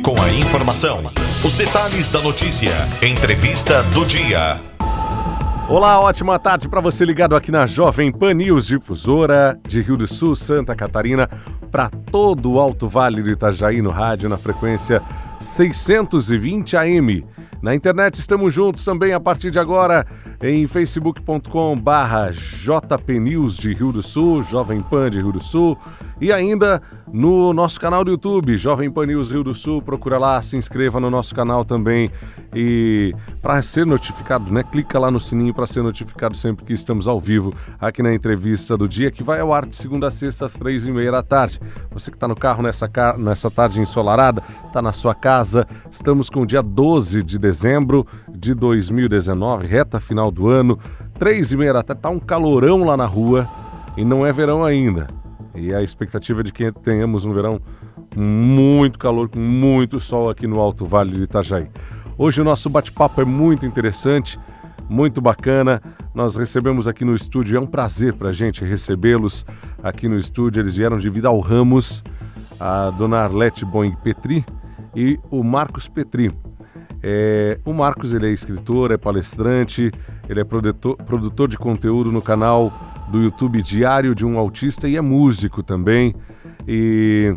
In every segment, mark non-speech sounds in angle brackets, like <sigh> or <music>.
com a informação, os detalhes da notícia, entrevista do dia. Olá, ótima tarde para você ligado aqui na Jovem Pan News, difusora de Rio do Sul, Santa Catarina, para todo o Alto Vale do Itajaí no rádio na frequência 620 AM. Na internet estamos juntos também a partir de agora em facebook.com barra jpnews de Rio do Sul, Jovem Pan de Rio do Sul e ainda no nosso canal do YouTube, Jovem Pan News Rio do Sul, procura lá, se inscreva no nosso canal também e para ser notificado, né, clica lá no sininho para ser notificado sempre que estamos ao vivo aqui na entrevista do dia, que vai ao ar de segunda a sexta às três e meia da tarde. Você que está no carro nessa, nessa tarde ensolarada, está na sua casa, estamos com o dia 12 de dezembro de 2019, reta final do ano, três e meia da tarde, tá um calorão lá na rua e não é verão ainda. E a expectativa é de que tenhamos um verão muito calor, com muito sol aqui no Alto Vale de Itajaí. Hoje o nosso bate-papo é muito interessante, muito bacana. Nós recebemos aqui no estúdio, é um prazer para a gente recebê-los aqui no estúdio. Eles vieram de Vidal Ramos, a dona Arlete Boing Petri e o Marcos Petri. É, o Marcos ele é escritor, é palestrante, ele é produtor, produtor de conteúdo no canal do YouTube Diário de um Autista e é músico também. E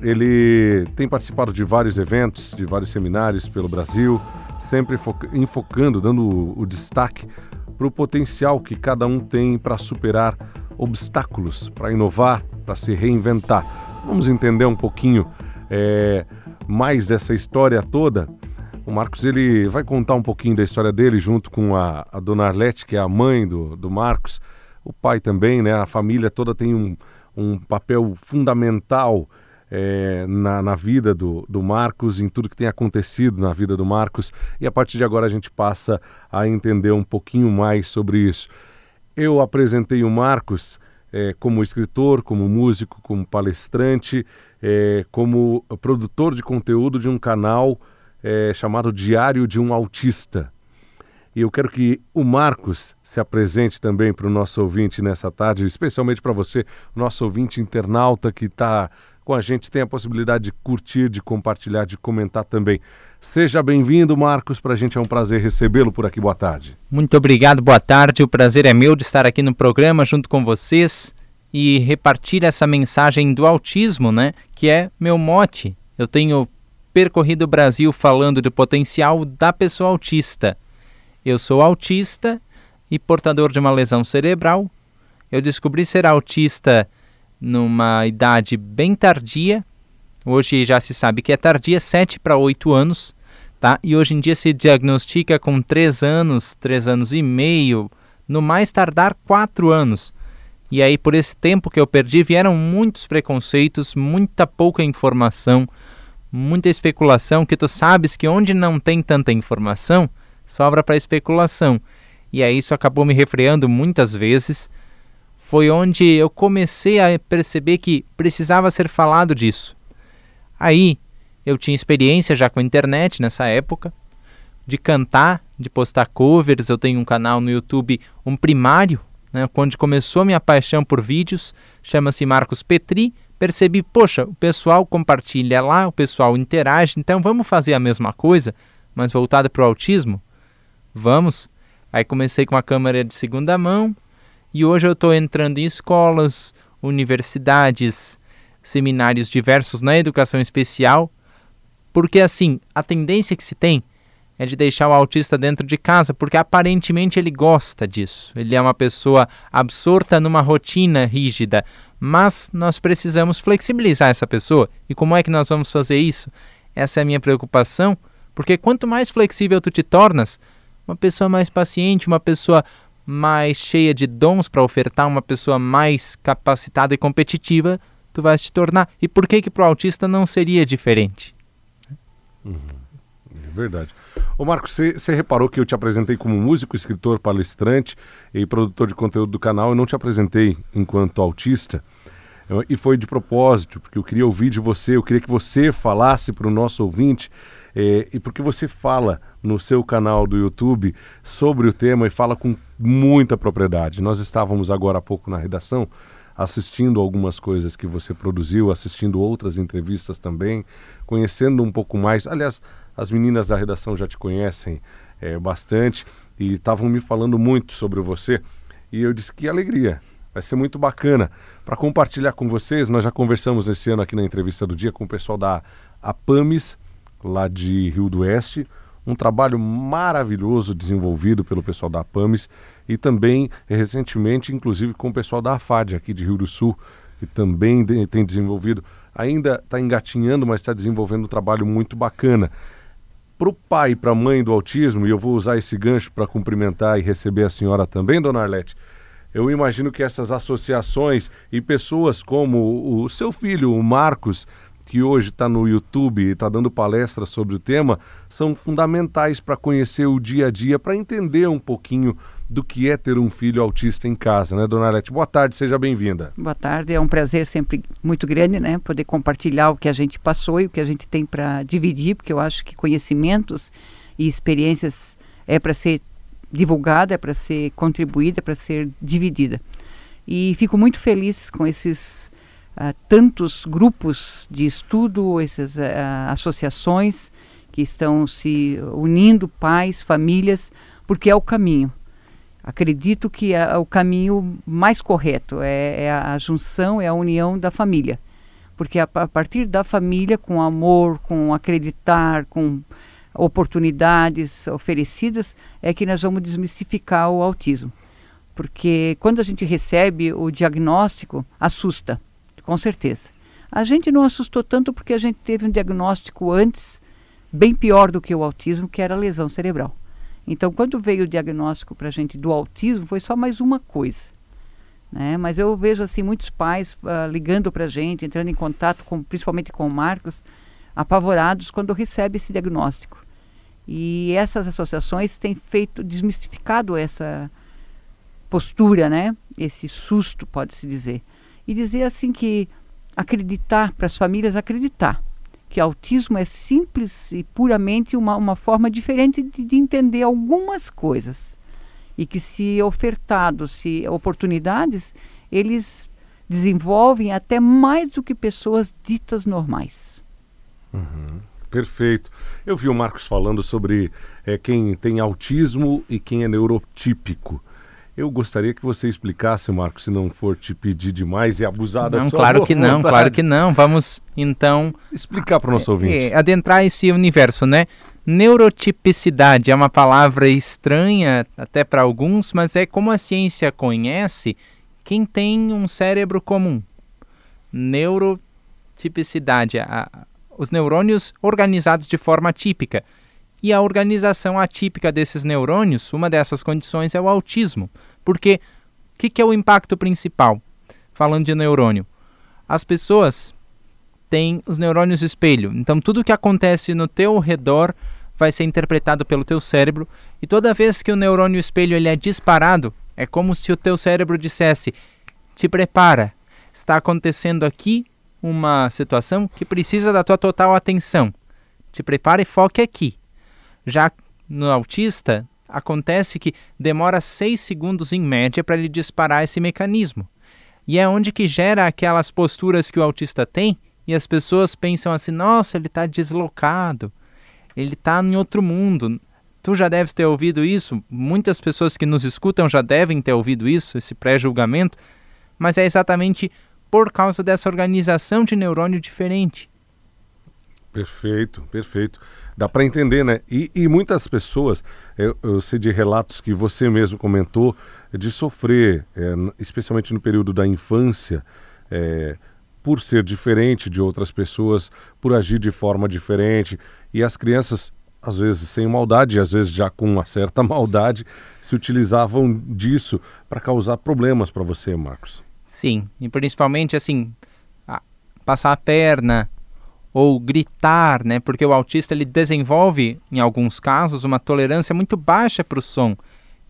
ele tem participado de vários eventos, de vários seminários pelo Brasil, sempre enfocando, dando o, destaque para o potencial que cada um tem para superar obstáculos, para inovar, para se reinventar. Vamos entender um pouquinho é, mais dessa história toda. O Marcos ele vai contar um pouquinho da história dele junto com a, a dona Arlete, que é a mãe do, do Marcos o pai também, né? A família toda tem um, um papel fundamental é, na, na, vida do, do Marcos, em tudo que tem acontecido na vida do Marcos, e a partir de agora a gente passa a entender um pouquinho mais sobre isso. Eu apresentei o Marcos é, como escritor, como músico, como palestrante, é, como produtor de conteúdo de um canal chamado Diário de um Autista. E eu quero que o Marcos se apresente também para o nosso ouvinte nessa tarde, especialmente para você, nosso ouvinte internauta que está com a gente, tem a possibilidade de curtir, de compartilhar, de comentar também. Seja bem-vindo, Marcos. Para a gente é um prazer recebê-lo por aqui. Boa tarde. Muito obrigado, boa tarde. O prazer é meu de estar aqui no programa junto com vocês e repartir essa mensagem do autismo, né? Que é meu mote. Eu tenho percorrido o Brasil falando do potencial da pessoa autista eu sou autista e portador de uma lesão cerebral. Eu descobri ser autista numa idade bem tardia. Hoje já se sabe que é tardia, 7 para 8 anos, tá? E hoje em dia se diagnostica com 3 anos, 3 anos e meio, no mais tardar 4 anos. E aí, por esse tempo que eu perdi, vieram muitos preconceitos, muita pouca informação, muita especulação, que tu sabes que onde não tem tanta informação, sobra para especulação. E aí isso acabou me refreando muitas vezes. Foi onde eu comecei a perceber que precisava ser falado disso. Aí eu tinha experiência já com a internet nessa época, de cantar, de postar covers. Eu tenho um canal no YouTube, um primário, né, onde começou a minha paixão por vídeos, chama-se Marcos Petri. Percebi, poxa, o pessoal compartilha lá, o pessoal interage, então vamos fazer a mesma coisa, mas voltada para o autismo? Vamos. Aí comecei com a câmera de segunda mão e hoje eu estou entrando em escolas, universidades, seminários diversos na educação especial, porque assim, a tendência que se tem é de deixar o autista dentro de casa, porque aparentemente ele gosta disso. Ele é uma pessoa absorta numa rotina rígida, mas nós precisamos flexibilizar essa pessoa. E como é que nós vamos fazer isso? Essa é a minha preocupação, porque quanto mais flexível tu te tornas, uma pessoa mais paciente, uma pessoa mais cheia de dons para ofertar, uma pessoa mais capacitada e competitiva, tu vais te tornar. E por que que para o autista não seria diferente? Uhum. É verdade. Ô Marcos, você reparou que eu te apresentei como músico, escritor, palestrante e produtor de conteúdo do canal e não te apresentei enquanto autista? E foi de propósito, porque eu queria ouvir de você, eu queria que você falasse para o nosso ouvinte é, e porque você fala no seu canal do YouTube sobre o tema e fala com muita propriedade. Nós estávamos agora há pouco na redação assistindo algumas coisas que você produziu, assistindo outras entrevistas também conhecendo um pouco mais. Aliás, as meninas da redação já te conhecem é, bastante e estavam me falando muito sobre você. E eu disse que alegria, vai ser muito bacana. Para compartilhar com vocês, nós já conversamos esse ano aqui na entrevista do dia com o pessoal da APAMES, lá de Rio do Oeste. Um trabalho maravilhoso desenvolvido pelo pessoal da APAMES e também recentemente, inclusive, com o pessoal da AFAD aqui de Rio do Sul, que também tem desenvolvido, ainda está engatinhando, mas está desenvolvendo um trabalho muito bacana. Para o pai e para a mãe do autismo, e eu vou usar esse gancho para cumprimentar e receber a senhora também, dona Arlete, eu imagino que essas associações e pessoas como o seu filho, o Marcos, que hoje está no YouTube e está dando palestras sobre o tema, são fundamentais para conhecer o dia a dia, para entender um pouquinho do que é ter um filho autista em casa, né, dona Alete? Boa tarde, seja bem-vinda. Boa tarde, é um prazer sempre muito grande, né, poder compartilhar o que a gente passou e o que a gente tem para dividir, porque eu acho que conhecimentos e experiências é para ser divulgada, é para ser contribuída, é para ser dividida. E fico muito feliz com esses uh, tantos grupos de estudo, essas uh, associações que estão se unindo, pais, famílias, porque é o caminho. Acredito que é o caminho mais correto é, é, a junção, é a união da família. Porque a, a partir da família, com amor, com acreditar, com oportunidades oferecidas, é que nós vamos desmistificar o autismo. Porque quando a gente recebe o diagnóstico, assusta, com certeza. A gente não assustou tanto porque a gente teve um diagnóstico antes bem pior do que o autismo, que era a lesão cerebral. Então, quando veio o diagnóstico para a gente do autismo, foi só mais uma coisa. Né? Mas eu vejo assim muitos pais uh, ligando para a gente, entrando em contato, com, principalmente com o Marcos, apavorados quando recebe esse diagnóstico. E essas associações têm feito, desmistificado essa postura, né? Esse susto, pode-se dizer. E dizer assim que acreditar, para as famílias acreditar que autismo é simples e puramente uma, uma forma diferente de, de entender algumas coisas. E que, se ofertados, se oportunidades, eles desenvolvem até mais do que pessoas ditas normais. Uhum. Perfeito. Eu vi o Marcos falando sobre é, quem tem autismo e quem é neurotípico. Eu gostaria que você explicasse, Marcos, se não for te pedir demais e abusar da não, sua claro que vontade. não, claro que não. Vamos então explicar para o nosso ouvinte. É, adentrar esse universo, né? Neurotipicidade é uma palavra estranha até para alguns, mas é como a ciência conhece quem tem um cérebro comum. Neurotipicidade, a, os neurônios organizados de forma típica. E a organização atípica desses neurônios, uma dessas condições é o autismo. Porque o que, que é o impacto principal? Falando de neurônio. As pessoas têm os neurônios espelho. Então tudo que acontece no teu redor vai ser interpretado pelo teu cérebro e toda vez que o neurônio espelho ele é disparado, é como se o teu cérebro dissesse: "Te prepara. Está acontecendo aqui uma situação que precisa da tua total atenção. Te prepara e foque aqui." Já no autista, acontece que demora 6 segundos em média para ele disparar esse mecanismo. E é onde que gera aquelas posturas que o autista tem e as pessoas pensam assim: nossa, ele está deslocado, ele está em outro mundo. Tu já deves ter ouvido isso, muitas pessoas que nos escutam já devem ter ouvido isso, esse pré-julgamento, mas é exatamente por causa dessa organização de neurônio diferente. Perfeito, perfeito. Dá para entender, né? E, e muitas pessoas, eu, eu, sei de relatos que você mesmo comentou, de sofrer, é, especialmente no período da infância, é, por ser diferente de outras pessoas, por agir de forma diferente. E as crianças, às vezes sem maldade, às vezes já com uma certa <laughs> maldade, se utilizavam disso para causar problemas para você, Marcos. Sim, e principalmente assim, passar a perna, ou gritar, né? Porque o autista ele desenvolve, em alguns casos, uma tolerância muito baixa para o som.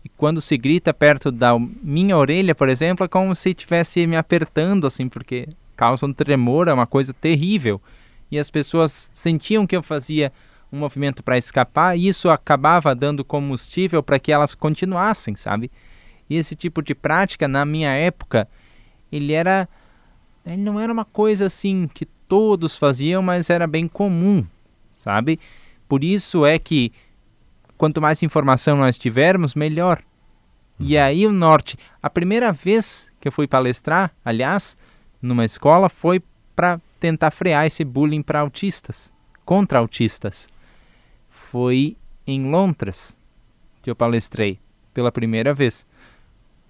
E quando se grita perto da minha orelha, por exemplo, é como se estivesse me apertando, assim, porque causa um tremor, é uma coisa terrível. E as pessoas sentiam que eu fazia um movimento para escapar, e isso acabava dando combustível para que elas continuassem, sabe? E esse tipo de prática, na minha época, ele era. Ele não era uma coisa assim que todos faziam, mas era bem comum, sabe? Por isso é que quanto mais informação nós tivermos, melhor. E Uhum. aí o norte, a primeira vez que eu fui palestrar, aliás, numa escola foi para tentar frear esse bullying para autistas, contra autistas. Foi em Londres que eu palestrei pela primeira vez.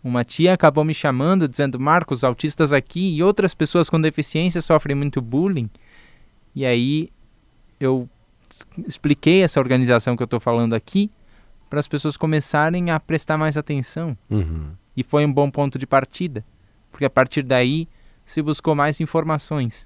Uma tia acabou me chamando dizendo: Marcos, autistas aqui e outras pessoas com deficiência sofrem muito bullying. E aí eu expliquei essa organização que eu estou falando aqui para as pessoas começarem a prestar mais atenção. Uhum. E foi um bom ponto de partida, porque a partir daí se buscou mais informações.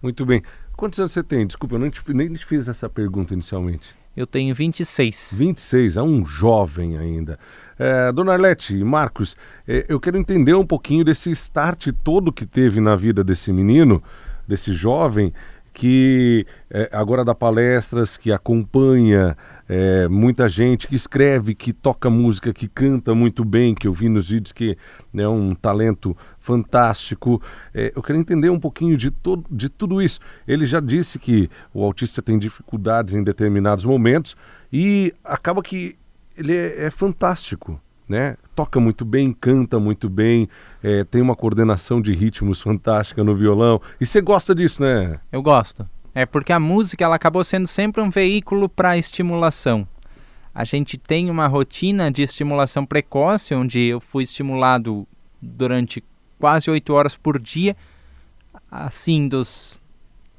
Muito bem. Quantos anos você tem? Desculpa, eu nem te, nem te fiz essa pergunta inicialmente. Eu tenho 26. 26, é um jovem ainda. É, Dona Arlete, Marcos, é, eu quero entender um pouquinho desse start todo que teve na vida desse menino, desse jovem, que é, agora dá palestras, que acompanha é, muita gente, que escreve, que toca música, que canta muito bem, que eu vi nos vídeos que é um talento fantástico. É, eu quero entender um pouquinho de, de tudo isso. Ele já disse que o autista tem dificuldades em determinados momentos e acaba que ele é, é fantástico. Né? Toca muito bem, canta muito bem, é, tem uma coordenação de ritmos fantástica no violão. E você gosta disso, né? Eu gosto. É porque a música ela acabou sendo sempre um veículo para estimulação. A gente tem uma rotina de estimulação precoce, onde eu fui estimulado durante quase oito horas por dia, assim dos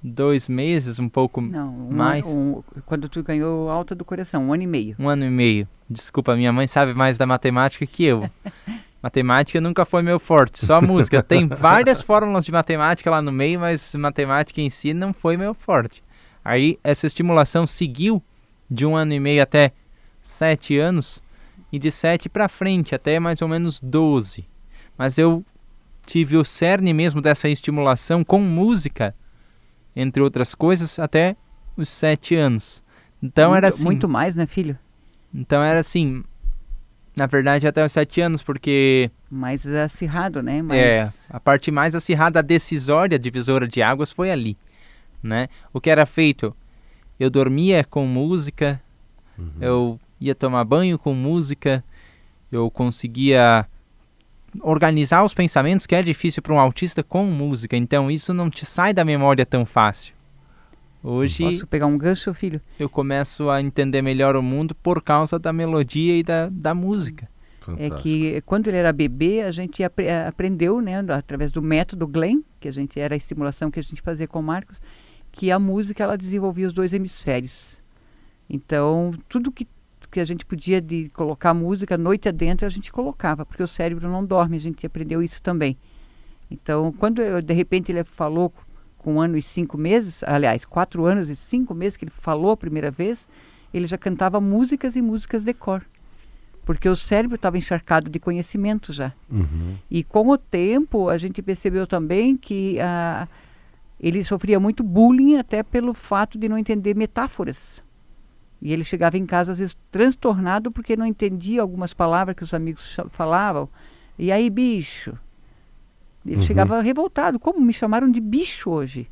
dois meses, um pouco Não, um, mais. um- quando tu ganhou alta do coração, um ano e meio. Um ano e meio. Desculpa, minha mãe sabe mais da matemática que eu. <laughs> matemática nunca foi meu forte, só música. Tem várias fórmulas de matemática lá no meio, mas matemática em si não foi meu forte. Aí essa estimulação seguiu de um ano e meio até sete anos e de sete para frente até mais ou menos 12. Mas eu tive o cerne mesmo dessa estimulação com música, entre outras coisas, até os sete anos. Então muito, era assim. Muito mais, né, filho? Então era assim, na verdade até os sete anos, porque Mais acirrado, né? Mais... é, a parte mais acirrada, a decisória divisora de águas foi ali, né? O que era feito? Eu dormia com música, eu ia tomar banho com música, eu conseguia organizar os pensamentos, que é difícil para um autista com música, então isso não te sai da memória tão fácil. Hoje Posso pegar um gancho, filho? eu começo a entender melhor o mundo por causa da melodia e da, da música. É Fantástico. que quando ele era bebê, a gente apre- eh, aprendeu, né, através do método Glenn, que a gente era a estimulação que a gente fazia com o Marcos, que a música ela desenvolvia os dois hemisférios. Então, tudo que que a gente podia de colocar música noite adentro, a gente colocava, porque o cérebro não dorme, a gente aprendeu isso também. Então, quando eu, de repente ele falou com um ano e cinco meses, aliás, quatro anos e cinco meses que ele falou a primeira vez, ele já cantava músicas e músicas de cor porque o cérebro estava encharcado de conhecimento já. Uhum. E com o tempo a gente percebeu também que ah, ele sofria muito bullying até pelo fato de não entender metáforas. E ele chegava em casa às vezes transtornado porque não entendia algumas palavras que os amigos falavam. E aí, bicho? Ele Uhum. chegava revoltado. Como me chamaram de bicho hoje?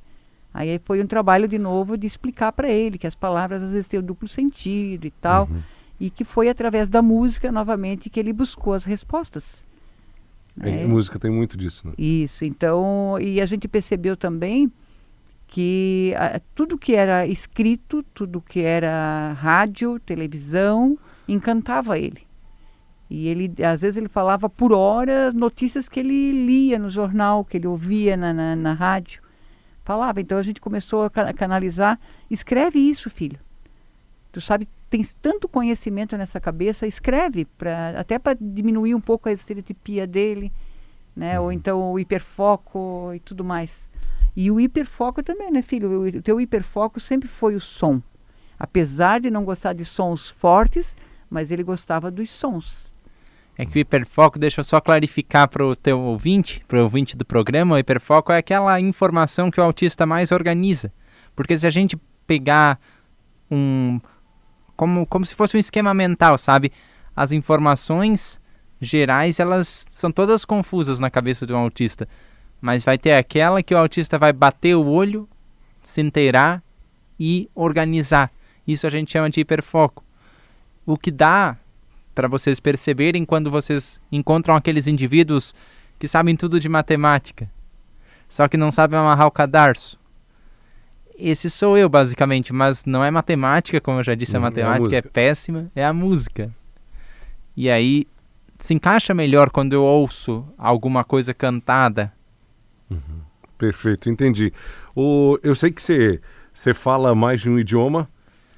Aí foi um trabalho de novo de explicar para ele que as palavras às vezes têm um duplo sentido e tal Uhum. e que foi através da música novamente que ele buscou as respostas. É, É. música tem muito disso, né? Isso, então, e a gente percebeu também que ah, tudo que era escrito, tudo que era rádio, televisão, encantava ele. E ele, às vezes, ele falava por horas notícias que ele lia no jornal, que ele ouvia na, na, na rádio. Falava, então a gente começou a ca- canalizar. Escreve isso, filho. Tu sabe, tens tanto conhecimento nessa cabeça, escreve, pra, até para diminuir um pouco a estereotipia dele, né? Ou então o hiperfoco e tudo mais. E o hiperfoco também, né, filho? O, teu hiperfoco sempre foi o som. Apesar de não gostar de sons fortes, mas ele gostava dos sons. É que o hiperfoco, deixa eu só clarificar para o teu ouvinte, para o ouvinte do programa, o hiperfoco é aquela informação que o autista mais organiza. Porque se a gente pegar um. Como, como se fosse um esquema mental, sabe? As informações gerais, elas são todas confusas na cabeça de um autista. Mas vai ter aquela que o autista vai bater o olho se inteirar e organizar. Isso a gente chama de hiperfoco. O que dá para vocês perceberem quando vocês encontram aqueles indivíduos que sabem tudo de matemática, só que não sabem amarrar o cadarço. Esse sou eu, basicamente, mas não é matemática, como eu já disse, a matemática é, a é péssima, é a música. E aí se encaixa melhor quando eu ouço alguma coisa cantada. Uhum. Perfeito, entendi. O, eu sei que você, fala mais de um idioma,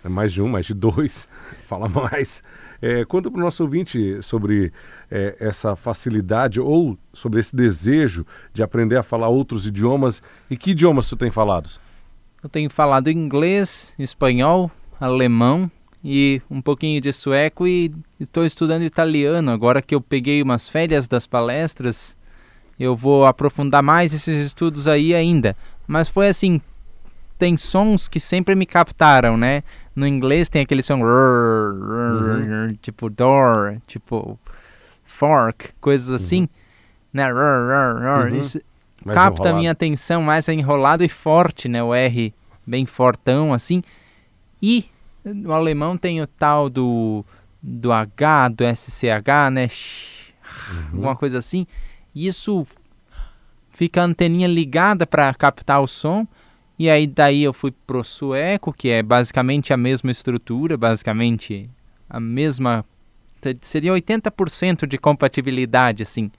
é mais de um, mais de dois, <laughs> fala mais. É, conta para o nosso ouvinte sobre é, essa facilidade ou sobre esse desejo de aprender a falar outros idiomas. E que idiomas tu tem falado? Eu tenho falado inglês, espanhol, alemão e um pouquinho de sueco e estou estudando italiano. Agora que eu peguei umas férias das palestras, eu vou aprofundar mais esses estudos aí ainda. Mas foi assim, tem sons que sempre me captaram, né? No inglês tem aquele som uhum. tipo door, tipo fork, coisas assim, uhum. né? Uhum. Isso mais capta enrolado. minha atenção mais enrolado e forte, né? O R bem fortão assim. E no alemão tem o tal do do H, do SCH, né? Uhum. Alguma coisa assim. Isso fica a anteninha ligada para captar o som e aí daí eu fui pro sueco, que é basicamente a mesma estrutura, basicamente a mesma seria 80% de compatibilidade assim.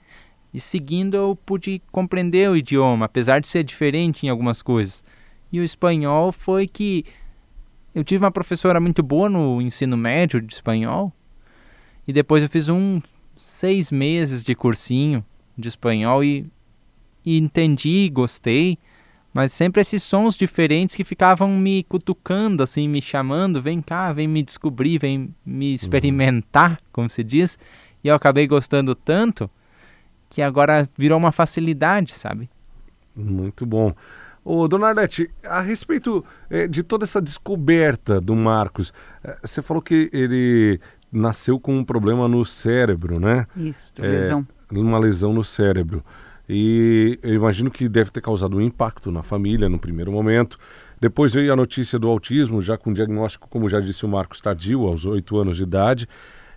E seguindo eu pude compreender o idioma, apesar de ser diferente em algumas coisas. E o espanhol foi que eu tive uma professora muito boa no ensino médio de espanhol. E depois eu fiz um seis meses de cursinho de espanhol e, e entendi, gostei. Mas sempre esses sons diferentes que ficavam me cutucando, assim, me chamando, vem cá, vem me descobrir, vem me uhum. experimentar, uhum. como se diz. E eu acabei gostando tanto que agora virou uma facilidade, sabe? Muito bom. Ô, dona Arlete, a respeito é, de toda essa descoberta do Marcos, é, você falou que ele nasceu com um problema no cérebro, né? Isso, é, lesão. Uma lesão no cérebro. E eu imagino que deve ter causado um impacto na família no primeiro momento. Depois veio a notícia do autismo, já com diagnóstico, como já disse o Marcos, tardio, aos oito anos de idade.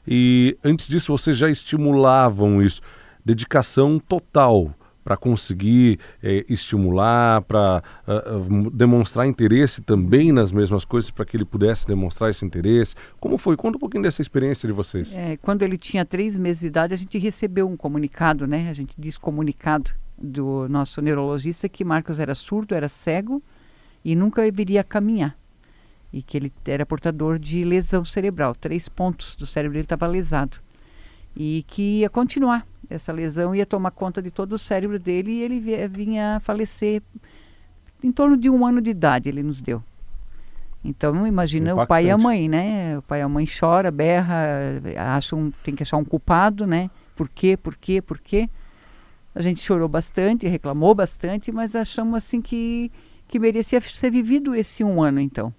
E antes disso, vocês já estimulavam isso. Dedicação total para conseguir é, estimular, para uh, ah, ah, demonstrar interesse também nas mesmas coisas, para que ele pudesse demonstrar esse interesse? Como foi? Conta um pouquinho dessa experiência de vocês. É, quando ele tinha três meses de idade, a gente recebeu um comunicado, né? A gente disse comunicado do nosso neurologista que Marcos era surdo, era cego e nunca viria a caminhar. E que ele era portador de lesão cerebral. Três pontos do cérebro dele estava lesado. E que ia continuar essa lesão ia tomar conta de todo o cérebro dele e ele vinha a falecer em torno de um ano de idade ele nos deu. Então imagina Impactante. o pai e a mãe, né? O pai e a mãe chora, berra, acham, tem que achar um culpado, né? Por quê? Por quê? Por quê? A gente chorou bastante, reclamou bastante, mas achamos assim que que merecia ser vivido esse um ano então.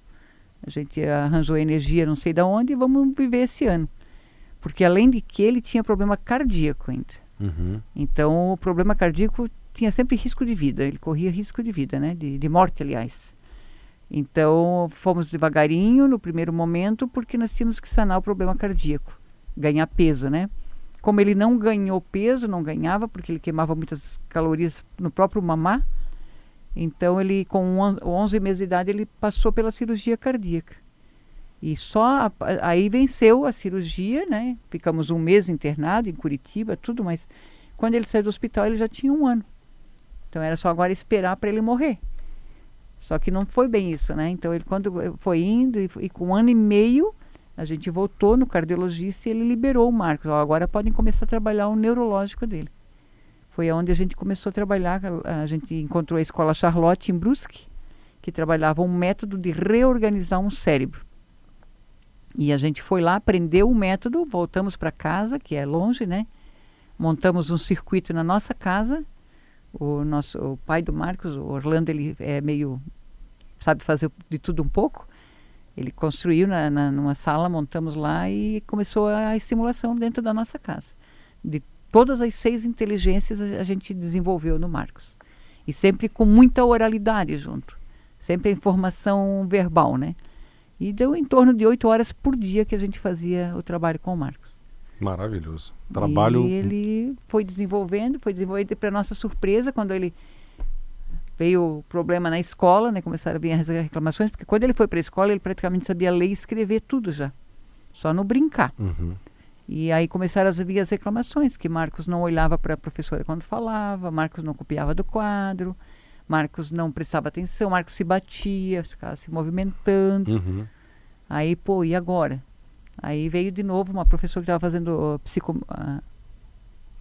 A gente arranjou energia, não sei de onde, e vamos viver esse ano. Porque além de que ele tinha problema cardíaco ainda. Uhum. Então o problema cardíaco tinha sempre risco de vida, ele corria risco de vida, né? De, de morte, aliás. Então fomos devagarinho no primeiro momento porque nós tínhamos que sanar o problema cardíaco, ganhar peso, né? Como ele não ganhou peso, não ganhava porque ele queimava muitas calorias no próprio mamá, então ele com 11 meses de idade ele passou pela cirurgia cardíaca. E só aí venceu a cirurgia, né? Ficamos um mês internado em Curitiba, tudo, mas quando ele saiu do hospital ele já tinha um ano. Então era só agora esperar para ele morrer. Só que não foi bem isso, né? Então ele quando foi indo e, e, com um ano e meio a gente voltou no cardiologista e ele liberou o Marcos. Ó, agora podem começar a trabalhar o neurológico dele. Foi onde a gente começou a trabalhar. A, a gente encontrou a escola Charlotte em Brusque, que trabalhava um método de reorganizar um cérebro. E a gente foi lá, aprendeu o método, voltamos para casa, que é longe, né? Montamos um circuito na nossa casa. O nosso o pai do Marcos, o Orlando, ele é meio sabe fazer de tudo um pouco. Ele construiu na, na, numa sala, montamos lá e começou a estimulação dentro da nossa casa. De todas as seis inteligências a, a gente desenvolveu no Marcos. E sempre com muita oralidade junto Sempre a informação verbal, né? E deu em torno de oito horas por dia que a gente fazia o trabalho com o Marcos. Maravilhoso. Trabalho. E ele foi desenvolvendo, foi desenvolvendo para nossa surpresa quando ele veio o problema na escola, né? Começaram a vir as reclamações, porque quando ele foi para a escola ele praticamente sabia ler e escrever tudo já, só no brincar. Uhum. E aí começaram a vir as reclamações, que Marcos não olhava para a professora quando falava, Marcos não copiava do quadro, Marcos não prestava atenção, Marcos se batia, ficava se movimentando. Uhum. Aí, pô, e agora? Aí veio de novo uma professora que estava fazendo uh, psico, uh,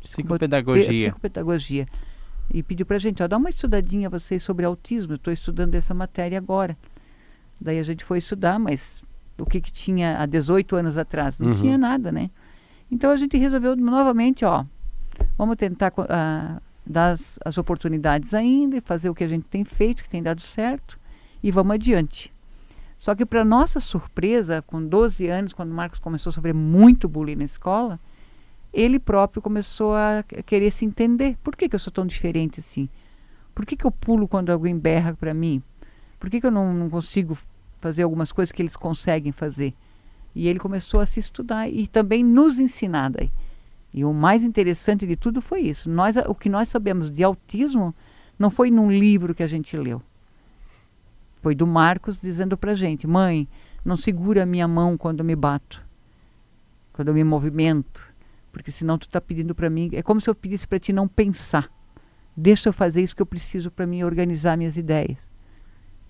psicopedagogia. psicopedagogia. E pediu para a gente, ó, dá uma estudadinha vocês sobre autismo, estou estudando essa matéria agora. Daí a gente foi estudar, mas o que, que tinha há 18 anos atrás? Não Uhum. tinha nada, né? Então a gente resolveu novamente, ó, vamos tentar ah, dar as, oportunidades ainda e fazer o que a gente tem feito, que tem dado certo, e vamos adiante. Só que para nossa surpresa, com 12 anos, quando o Marcos começou a sofrer muito bullying na escola, ele próprio começou a que- querer se entender. Por que, que eu sou tão diferente assim? Por que, que eu pulo quando alguém berra para mim? Por que, que eu não, não consigo fazer algumas coisas que eles conseguem fazer? E ele começou a se estudar e também nos ensinar daí. E o mais interessante de tudo foi isso. Nós, o que nós sabemos de autismo não foi num livro que a gente leu. Foi do Marcos dizendo pra gente: mãe, não segura a minha mão quando eu me bato, quando eu me movimento, porque senão tu está pedindo para mim. É como se eu pedisse para ti não pensar. Deixa eu fazer isso que eu preciso para mim organizar minhas ideias.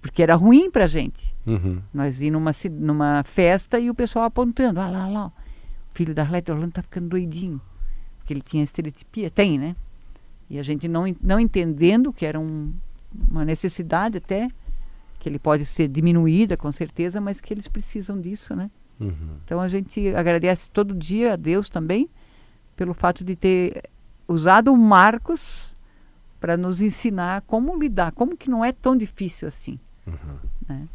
Porque era ruim para gente. Uhum. Nós íamos numa, numa festa e o pessoal apontando: ah lá, lá, o filho da Arlete Orlando está ficando doidinho. Porque ele tinha estereotipia, tem, né? E a gente não, não entendendo que era um, uma necessidade até, que ele pode ser diminuída com certeza, mas que eles precisam disso, né? Uhum. Então a gente agradece todo dia a Deus também pelo fato de ter usado o Marcos para nos ensinar como lidar, como que não é tão difícil assim. né?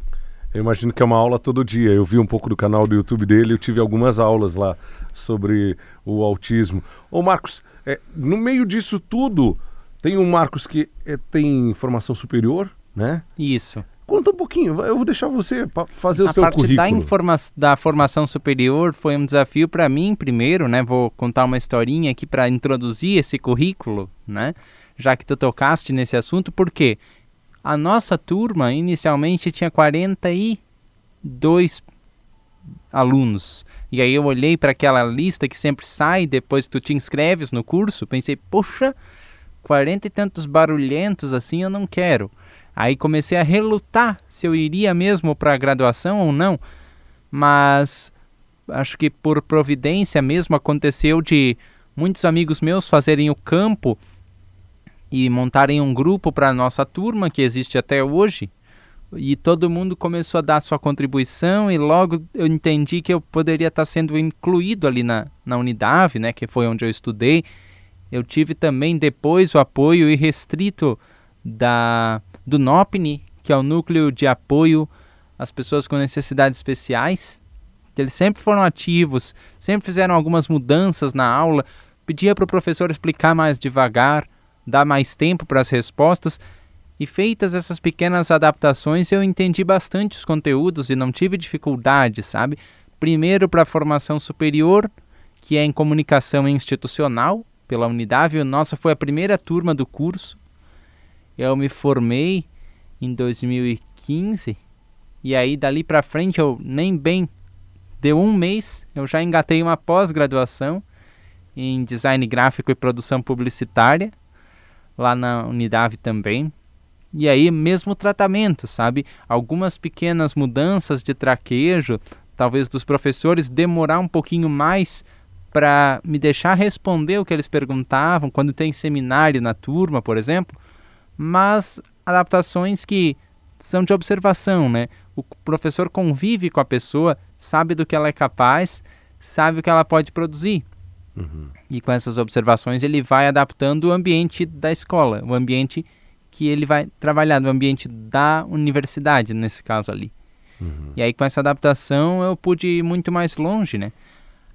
Eu imagino que é uma aula todo dia. Eu vi um pouco do canal do YouTube dele, eu tive algumas aulas lá sobre o autismo. Ô Marcos, é, no meio disso tudo, tem um Marcos que é, tem formação superior, né? Isso. Conta um pouquinho, eu vou deixar você fazer o a seu parte currículo. da, informa da formação superior foi um desafio para mim primeiro, né? Vou contar uma historinha aqui para introduzir esse currículo, né? Já que tu tocaste nesse assunto, porque a nossa turma inicialmente tinha 42 alunos. E aí eu olhei para aquela lista que sempre sai depois que tu te inscreves no curso, pensei, poxa, 40 e tantos barulhentos assim eu não quero. Aí comecei a relutar se eu iria mesmo para a graduação ou não, mas acho que por providência mesmo aconteceu de muitos amigos meus fazerem o campo e montarem um grupo para a nossa turma que existe até hoje. E todo mundo começou a dar sua contribuição e logo eu entendi que eu poderia estar sendo incluído ali na, na Unidade, né, que foi onde eu estudei. Eu tive também depois o apoio irrestrito da do NOPNI, que é o Núcleo de Apoio às Pessoas com Necessidades Especiais. Eles sempre foram ativos, sempre fizeram algumas mudanças na aula, pedia para o professor explicar mais devagar, dar mais tempo para as respostas. E feitas essas pequenas adaptações, eu entendi bastante os conteúdos e não tive dificuldade, sabe? Primeiro para a formação superior, que é em comunicação institucional, pela Unidade. Nossa, foi a primeira turma do curso. Eu me formei em 2015 e aí dali para frente eu nem bem deu um mês, eu já engatei uma pós-graduação em design gráfico e produção publicitária lá na Unidade também. E aí mesmo tratamento, sabe? Algumas pequenas mudanças de traquejo, talvez dos professores demorar um pouquinho mais para me deixar responder o que eles perguntavam quando tem seminário na turma, por exemplo, mas adaptações que são de observação, né? O professor convive com a pessoa, sabe do que ela é capaz, sabe o que ela pode produzir. Uhum. E com essas observações ele vai adaptando o ambiente da escola, o ambiente que ele vai trabalhar, o ambiente da universidade, nesse caso ali. Uhum. E aí com essa adaptação eu pude ir muito mais longe, né?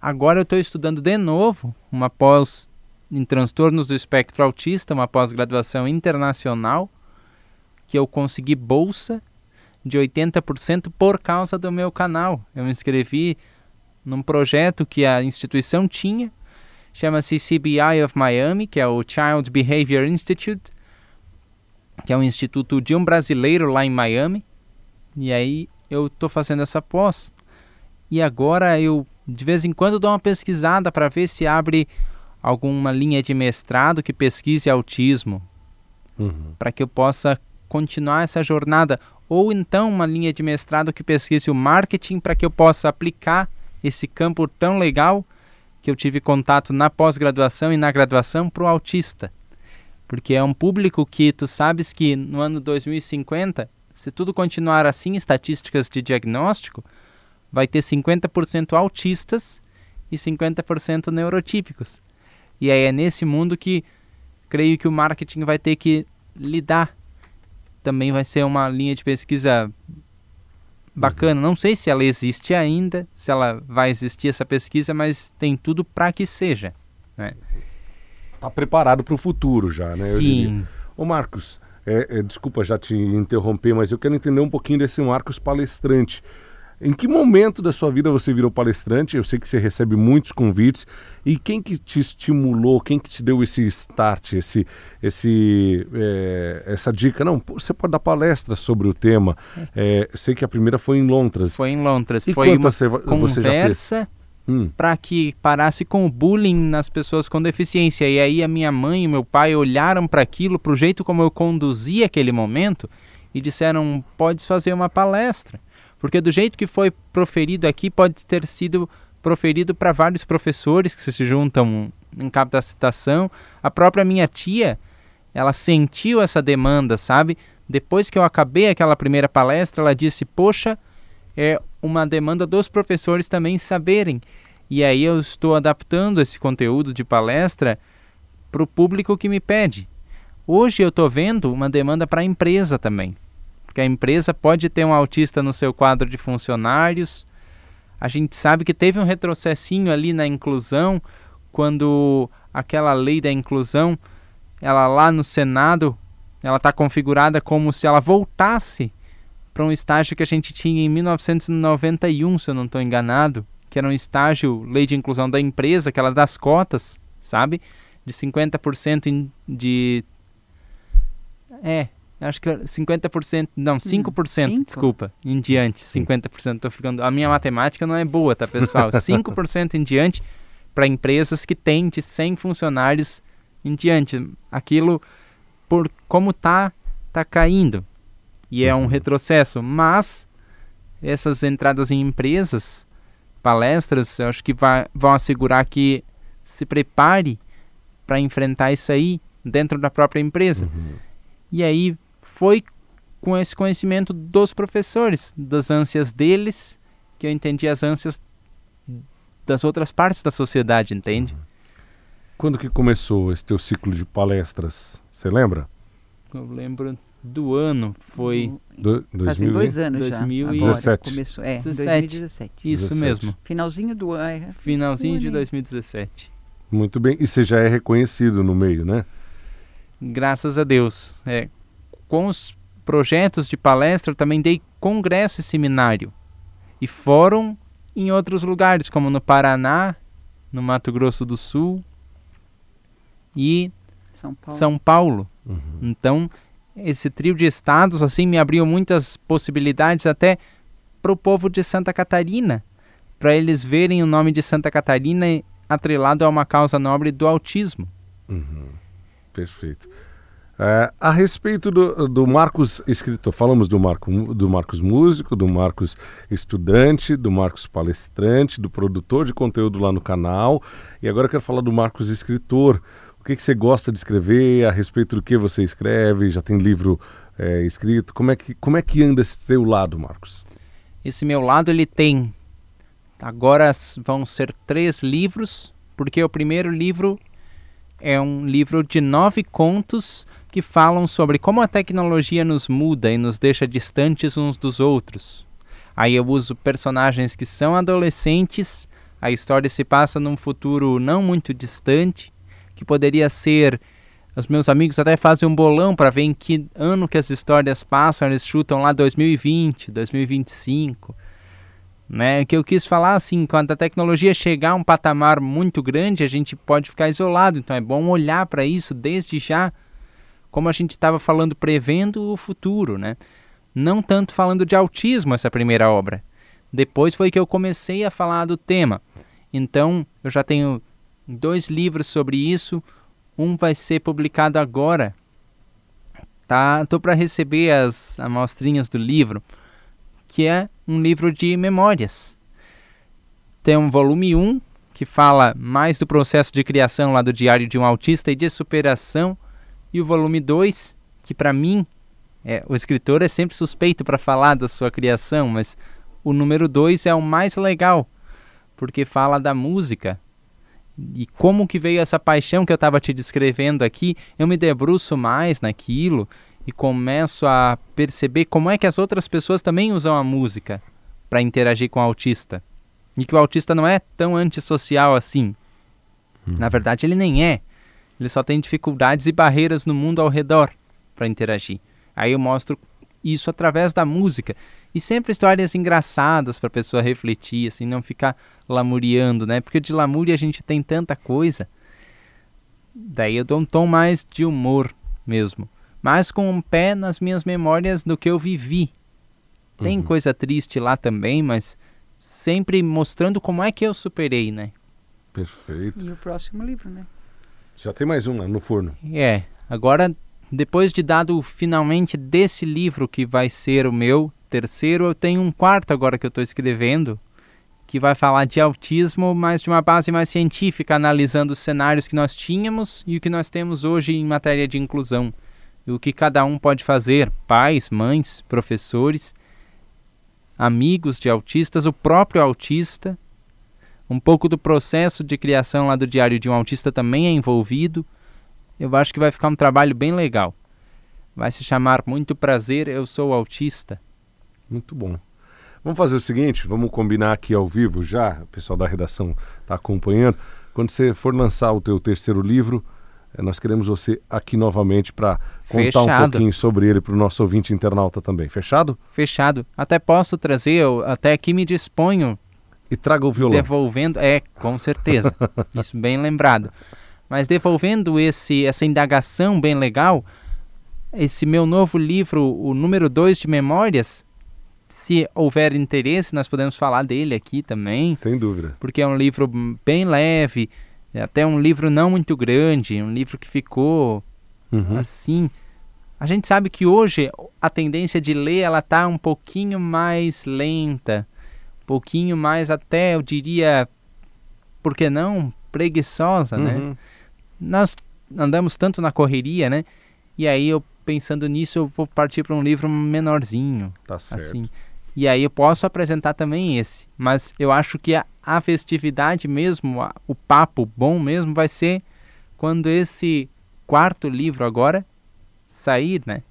Agora eu estou estudando de novo uma pós em transtornos do espectro autista, uma pós-graduação internacional, que eu consegui bolsa de 80% por causa do meu canal. Eu me inscrevi num projeto que a instituição tinha, chama-se CBI of Miami, que é o Child Behavior Institute, que é um instituto de um brasileiro lá em Miami. E aí eu estou fazendo essa pós. E agora eu de vez em quando dou uma pesquisada para ver se abre alguma linha de mestrado que pesquise autismo, uhum. para que eu possa continuar essa jornada, ou então uma linha de mestrado que pesquise o marketing para que eu possa aplicar esse campo tão legal que eu tive contato na pós-graduação e na graduação para o autista. Porque é um público que tu sabes que no ano 2050, se tudo continuar assim, estatísticas de diagnóstico, vai ter 50% autistas e 50% neurotípicos. E aí é nesse mundo que creio que o marketing vai ter que lidar. Também vai ser uma linha de pesquisa bacana. Não sei se ela existe ainda, se ela vai existir essa pesquisa, mas tem tudo para que seja. Né? Tá preparado para o futuro já, né? Sim. Ô Marcos, é, é, desculpa já te interromper, mas eu quero entender um pouquinho desse Marcos palestrante. Em que momento da sua vida você virou palestrante? Eu sei que você recebe muitos convites. E quem que te estimulou, quem que te deu esse start, esse, esse, é, essa dica? Não, você pode dar palestra sobre o tema. É, eu sei que a primeira foi em Londres. Foi em Londres. E foi uma você, conversa hum. para que parasse com o bullying nas pessoas com deficiência. E aí a minha mãe e meu pai olharam para aquilo, para o jeito como eu conduzia aquele momento e disseram, podes fazer uma palestra. Porque do jeito que foi proferido aqui, pode ter sido proferido para vários professores que se juntam em capacitação. A própria minha tia, ela sentiu essa demanda, sabe? Depois que eu acabei aquela primeira palestra, ela disse: Poxa, é uma demanda dos professores também saberem. E aí eu estou adaptando esse conteúdo de palestra para o público que me pede. Hoje eu estou vendo uma demanda para a empresa também porque a empresa pode ter um autista no seu quadro de funcionários. A gente sabe que teve um retrocessinho ali na inclusão, quando aquela lei da inclusão, ela lá no Senado, ela está configurada como se ela voltasse para um estágio que a gente tinha em 1991, se eu não estou enganado, que era um estágio, lei de inclusão da empresa, aquela das cotas, sabe? De 50% de. É, acho que 50%, não, 5%, hum, desculpa, em diante, 50%, tô ficando, a minha matemática não é boa, tá, pessoal? <laughs> 5% em diante para empresas que têm de 100 funcionários em diante. Aquilo por como tá tá caindo. E é um uhum. retrocesso, mas essas entradas em empresas, palestras, eu acho que vai, vão assegurar que se prepare para enfrentar isso aí dentro da própria empresa. Uhum. E aí foi com esse conhecimento dos professores, das ânsias deles, que eu entendi as ânsias das outras partes da sociedade, entende? Uhum. Quando que começou esse teu ciclo de palestras? Você lembra? Eu lembro do ano, foi... Do, Fazem dois anos 2017. já. Começou, é, 2017. Isso 17. mesmo. Finalzinho do ano. É, Finalzinho de 2017. Muito bem. E você já é reconhecido no meio, né? Graças a Deus. É, com os projetos de palestra, eu também dei congresso e seminário. E fórum em outros lugares, como no Paraná, no Mato Grosso do Sul e São Paulo. São Paulo. Uhum. Então, esse trio de estados assim me abriu muitas possibilidades até para o povo de Santa Catarina, para eles verem o nome de Santa Catarina atrelado a uma causa nobre do autismo. Uhum. Perfeito. É, a respeito do, do, Marcos escritor, falamos do, Marco, do Marcos músico, do Marcos estudante, do Marcos palestrante, do produtor de conteúdo lá no canal. E agora eu quero falar do Marcos escritor. O que, que você gosta de escrever? A respeito do que você escreve? Já tem livro é, escrito? Como é, que, como é que anda esse teu lado, Marcos? Esse meu lado ele tem. Agora vão ser três livros, porque o primeiro livro é um livro de nove contos que falam sobre como a tecnologia nos muda e nos deixa distantes uns dos outros. Aí eu uso personagens que são adolescentes, a história se passa num futuro não muito distante, que poderia ser Os meus amigos até fazem um bolão para ver em que ano que as histórias passam, eles chutam lá 2020, 2025. Né? Que eu quis falar assim, quando a tecnologia chegar a um patamar muito grande, a gente pode ficar isolado. Então é bom olhar para isso desde já, como a gente estava falando, prevendo o futuro, né? Não tanto falando de autismo essa primeira obra. Depois foi que eu comecei a falar do tema. Então, eu já tenho dois livros sobre isso. Um vai ser publicado agora. Tá, tô para receber as amostrinhas do livro, que é um livro de memórias. Tem um volume 1 que fala mais do processo de criação lá do Diário de um Autista e de superação, e o volume 2, que para mim, é, o escritor é sempre suspeito para falar da sua criação, mas o número 2 é o mais legal, porque fala da música, e como que veio essa paixão que eu estava te descrevendo aqui, eu me debruço mais naquilo e começo a perceber como é que as outras pessoas também usam a música para interagir com o autista. E que o autista não é tão antissocial assim. Uhum. Na verdade, ele nem é. Ele só tem dificuldades e barreiras no mundo ao redor para interagir. Aí eu mostro isso através da música. E sempre histórias engraçadas para a pessoa refletir, assim, não ficar lamuriando, né? Porque de lamúria a gente tem tanta coisa. Daí eu dou um tom mais de humor mesmo. Mas com um pé nas minhas memórias do que eu vivi. Tem uhum. coisa triste lá também, mas sempre mostrando como é que eu superei, né? Perfeito. E o próximo livro, né? Já tem mais um lá no forno. É. Agora, depois de dado finalmente desse livro que vai ser o meu terceiro, eu tenho um quarto agora que eu estou escrevendo, que vai falar de autismo, mas de uma base mais científica, analisando os cenários que nós tínhamos e o que nós temos hoje em matéria de inclusão. E o que cada um pode fazer, pais, mães, professores, amigos de autistas, o próprio autista. Um pouco do processo de criação lá do Diário de um Autista também é envolvido. Eu acho que vai ficar um trabalho bem legal. Vai se chamar Muito Prazer, Eu Sou Autista. Muito bom. Vamos fazer o seguinte, vamos combinar aqui ao vivo já, o pessoal da redação está acompanhando. Quando você for lançar o teu terceiro livro, eh, nós queremos você aqui novamente para contar um pouquinho sobre ele para o nosso ouvinte internauta também. Fechado? Fechado. Até posso trazer, eu até aqui me disponho. E traga o violão. Devolvendo, é, com certeza. <laughs> Isso bem lembrado. Mas devolvendo esse, essa indagação bem legal, esse meu novo livro, o número 2 de memórias, se houver interesse, nós podemos falar dele aqui também. Sem dúvida. Porque é um livro bem leve, é até um livro não muito grande, um livro que ficou uhum. assim. A gente sabe que hoje a tendência de ler ela tá um pouquinho mais lenta, pouquinho mais até eu diria, por que não, preguiçosa, né? uhum. né? Nós andamos tanto na correria, né? E aí eu pensando nisso, eu vou partir para um livro menorzinho. Tá certo. Assim. E aí eu posso apresentar também esse. Mas eu acho que a, a festividade mesmo, a, o papo bom mesmo, vai ser quando esse quarto livro agora sair, né?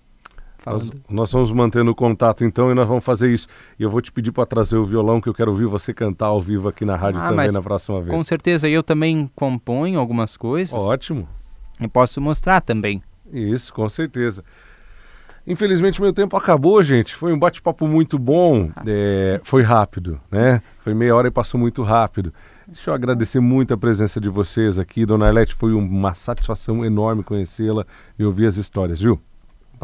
Nós, nós, vamos mantendo contato então e nós vamos fazer isso. E eu vou te pedir para trazer o violão que eu quero ouvir você cantar ao vivo aqui na rádio ah, também na próxima vez. Com certeza, eu também componho algumas coisas. Ótimo. E posso mostrar também. Isso, com certeza. Infelizmente, meu tempo acabou, gente. Foi um bate-papo muito bom. É, foi rápido, né? Foi meia hora e passou muito rápido. Deixa eu agradecer muito a presença de vocês aqui. Dona Elete, foi uma satisfação enorme conhecê-la e ouvir as histórias, viu?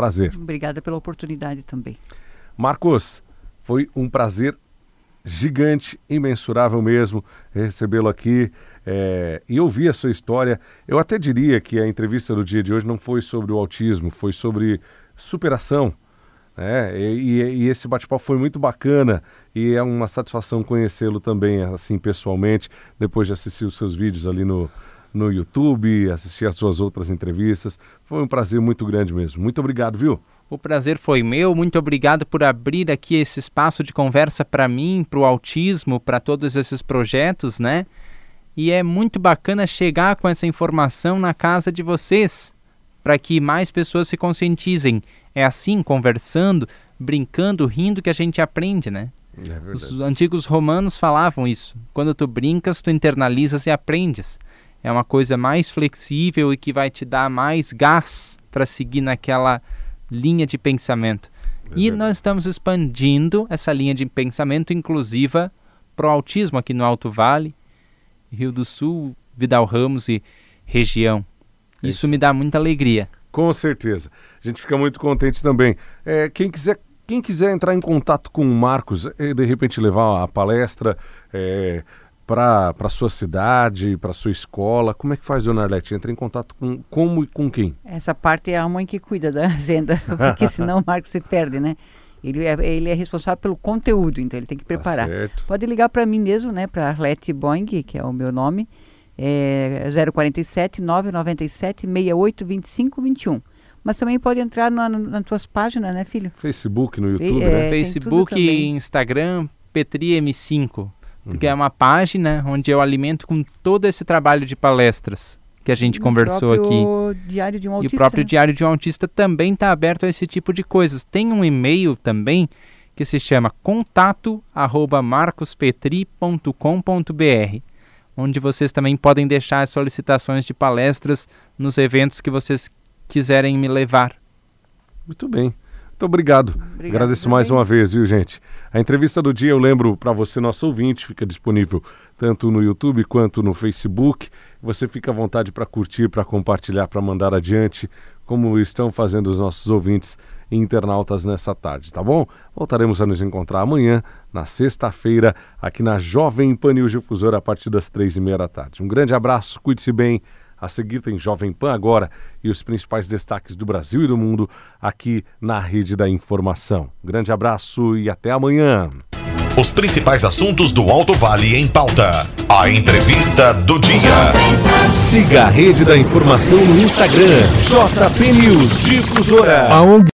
Prazer. Obrigada pela oportunidade também. Marcos, foi um prazer gigante, imensurável mesmo recebê-lo aqui é, e ouvir a sua história. Eu até diria que a entrevista do dia de hoje não foi sobre o autismo, foi sobre superação. Né? E, e, e esse bate-papo foi muito bacana e é uma satisfação conhecê-lo também, assim, pessoalmente, depois de assistir os seus vídeos ali no, no YouTube, assistir as suas outras entrevistas. Foi um prazer muito grande mesmo. Muito obrigado, viu? O prazer foi meu. Muito obrigado por abrir aqui esse espaço de conversa para mim, para o autismo, para todos esses projetos, né? E é muito bacana chegar com essa informação na casa de vocês, para que mais pessoas se conscientizem. É assim, conversando, brincando, rindo, que a gente aprende, né? É Os antigos romanos falavam isso. Quando tu brincas, tu internalizas e aprendes. É uma coisa mais flexível e que vai te dar mais gás para seguir naquela linha de pensamento. É e nós estamos expandindo essa linha de pensamento inclusiva para o autismo aqui no Alto Vale, Rio do Sul, Vidal Ramos e região. Isso, Isso me dá muita alegria. Com certeza. A gente fica muito contente também. É, quem quiser quem quiser entrar em contato com o Marcos, e de repente levar a palestra é, para a sua cidade, para a sua escola, como é que faz, dona Arlete? Entra em contato com como e com quem? Essa parte é a mãe que cuida da agenda, <laughs> porque senão o Marcos se perde, né? Ele é, ele é responsável pelo conteúdo, então ele tem que tá preparar. Tá Pode ligar para mim mesmo, né? Para Arlete Boing, que é o meu nome, é 047 997 68 25 21. Mas também pode entrar na, nas tuas páginas, né, filho? Facebook, no YouTube, é, né? Facebook e Instagram, Petri M5. Porque uhum. é uma página onde eu alimento com todo esse trabalho de palestras que a gente e conversou aqui. Diário de um autista, e o próprio né? Diário de um Autista também está aberto a esse tipo de coisas. Tem um e-mail também que se chama contato@marcospetri.com.br, onde vocês também podem deixar as solicitações de palestras nos eventos que vocês quiserem me levar. Muito bem. Muito obrigado. obrigado Agradeço também. mais uma vez, viu, gente? A entrevista do dia, eu lembro para você, nosso ouvinte, fica disponível tanto no YouTube quanto no Facebook. Você fica à vontade para curtir, para compartilhar, para mandar adiante, como estão fazendo os nossos ouvintes e internautas nessa tarde, tá bom? Voltaremos a nos encontrar amanhã, na sexta-feira, aqui na Jovem Pan News Difusora, a partir das três e meia da tarde. Um grande abraço, cuide-se bem. A seguir tem Jovem Pan agora e os principais destaques do Brasil e do mundo aqui na Rede da Informação. Grande abraço e até amanhã. Os principais assuntos do Alto Vale em pauta. A entrevista do dia. Siga a Rede da Informação no Instagram. JP News Difusora.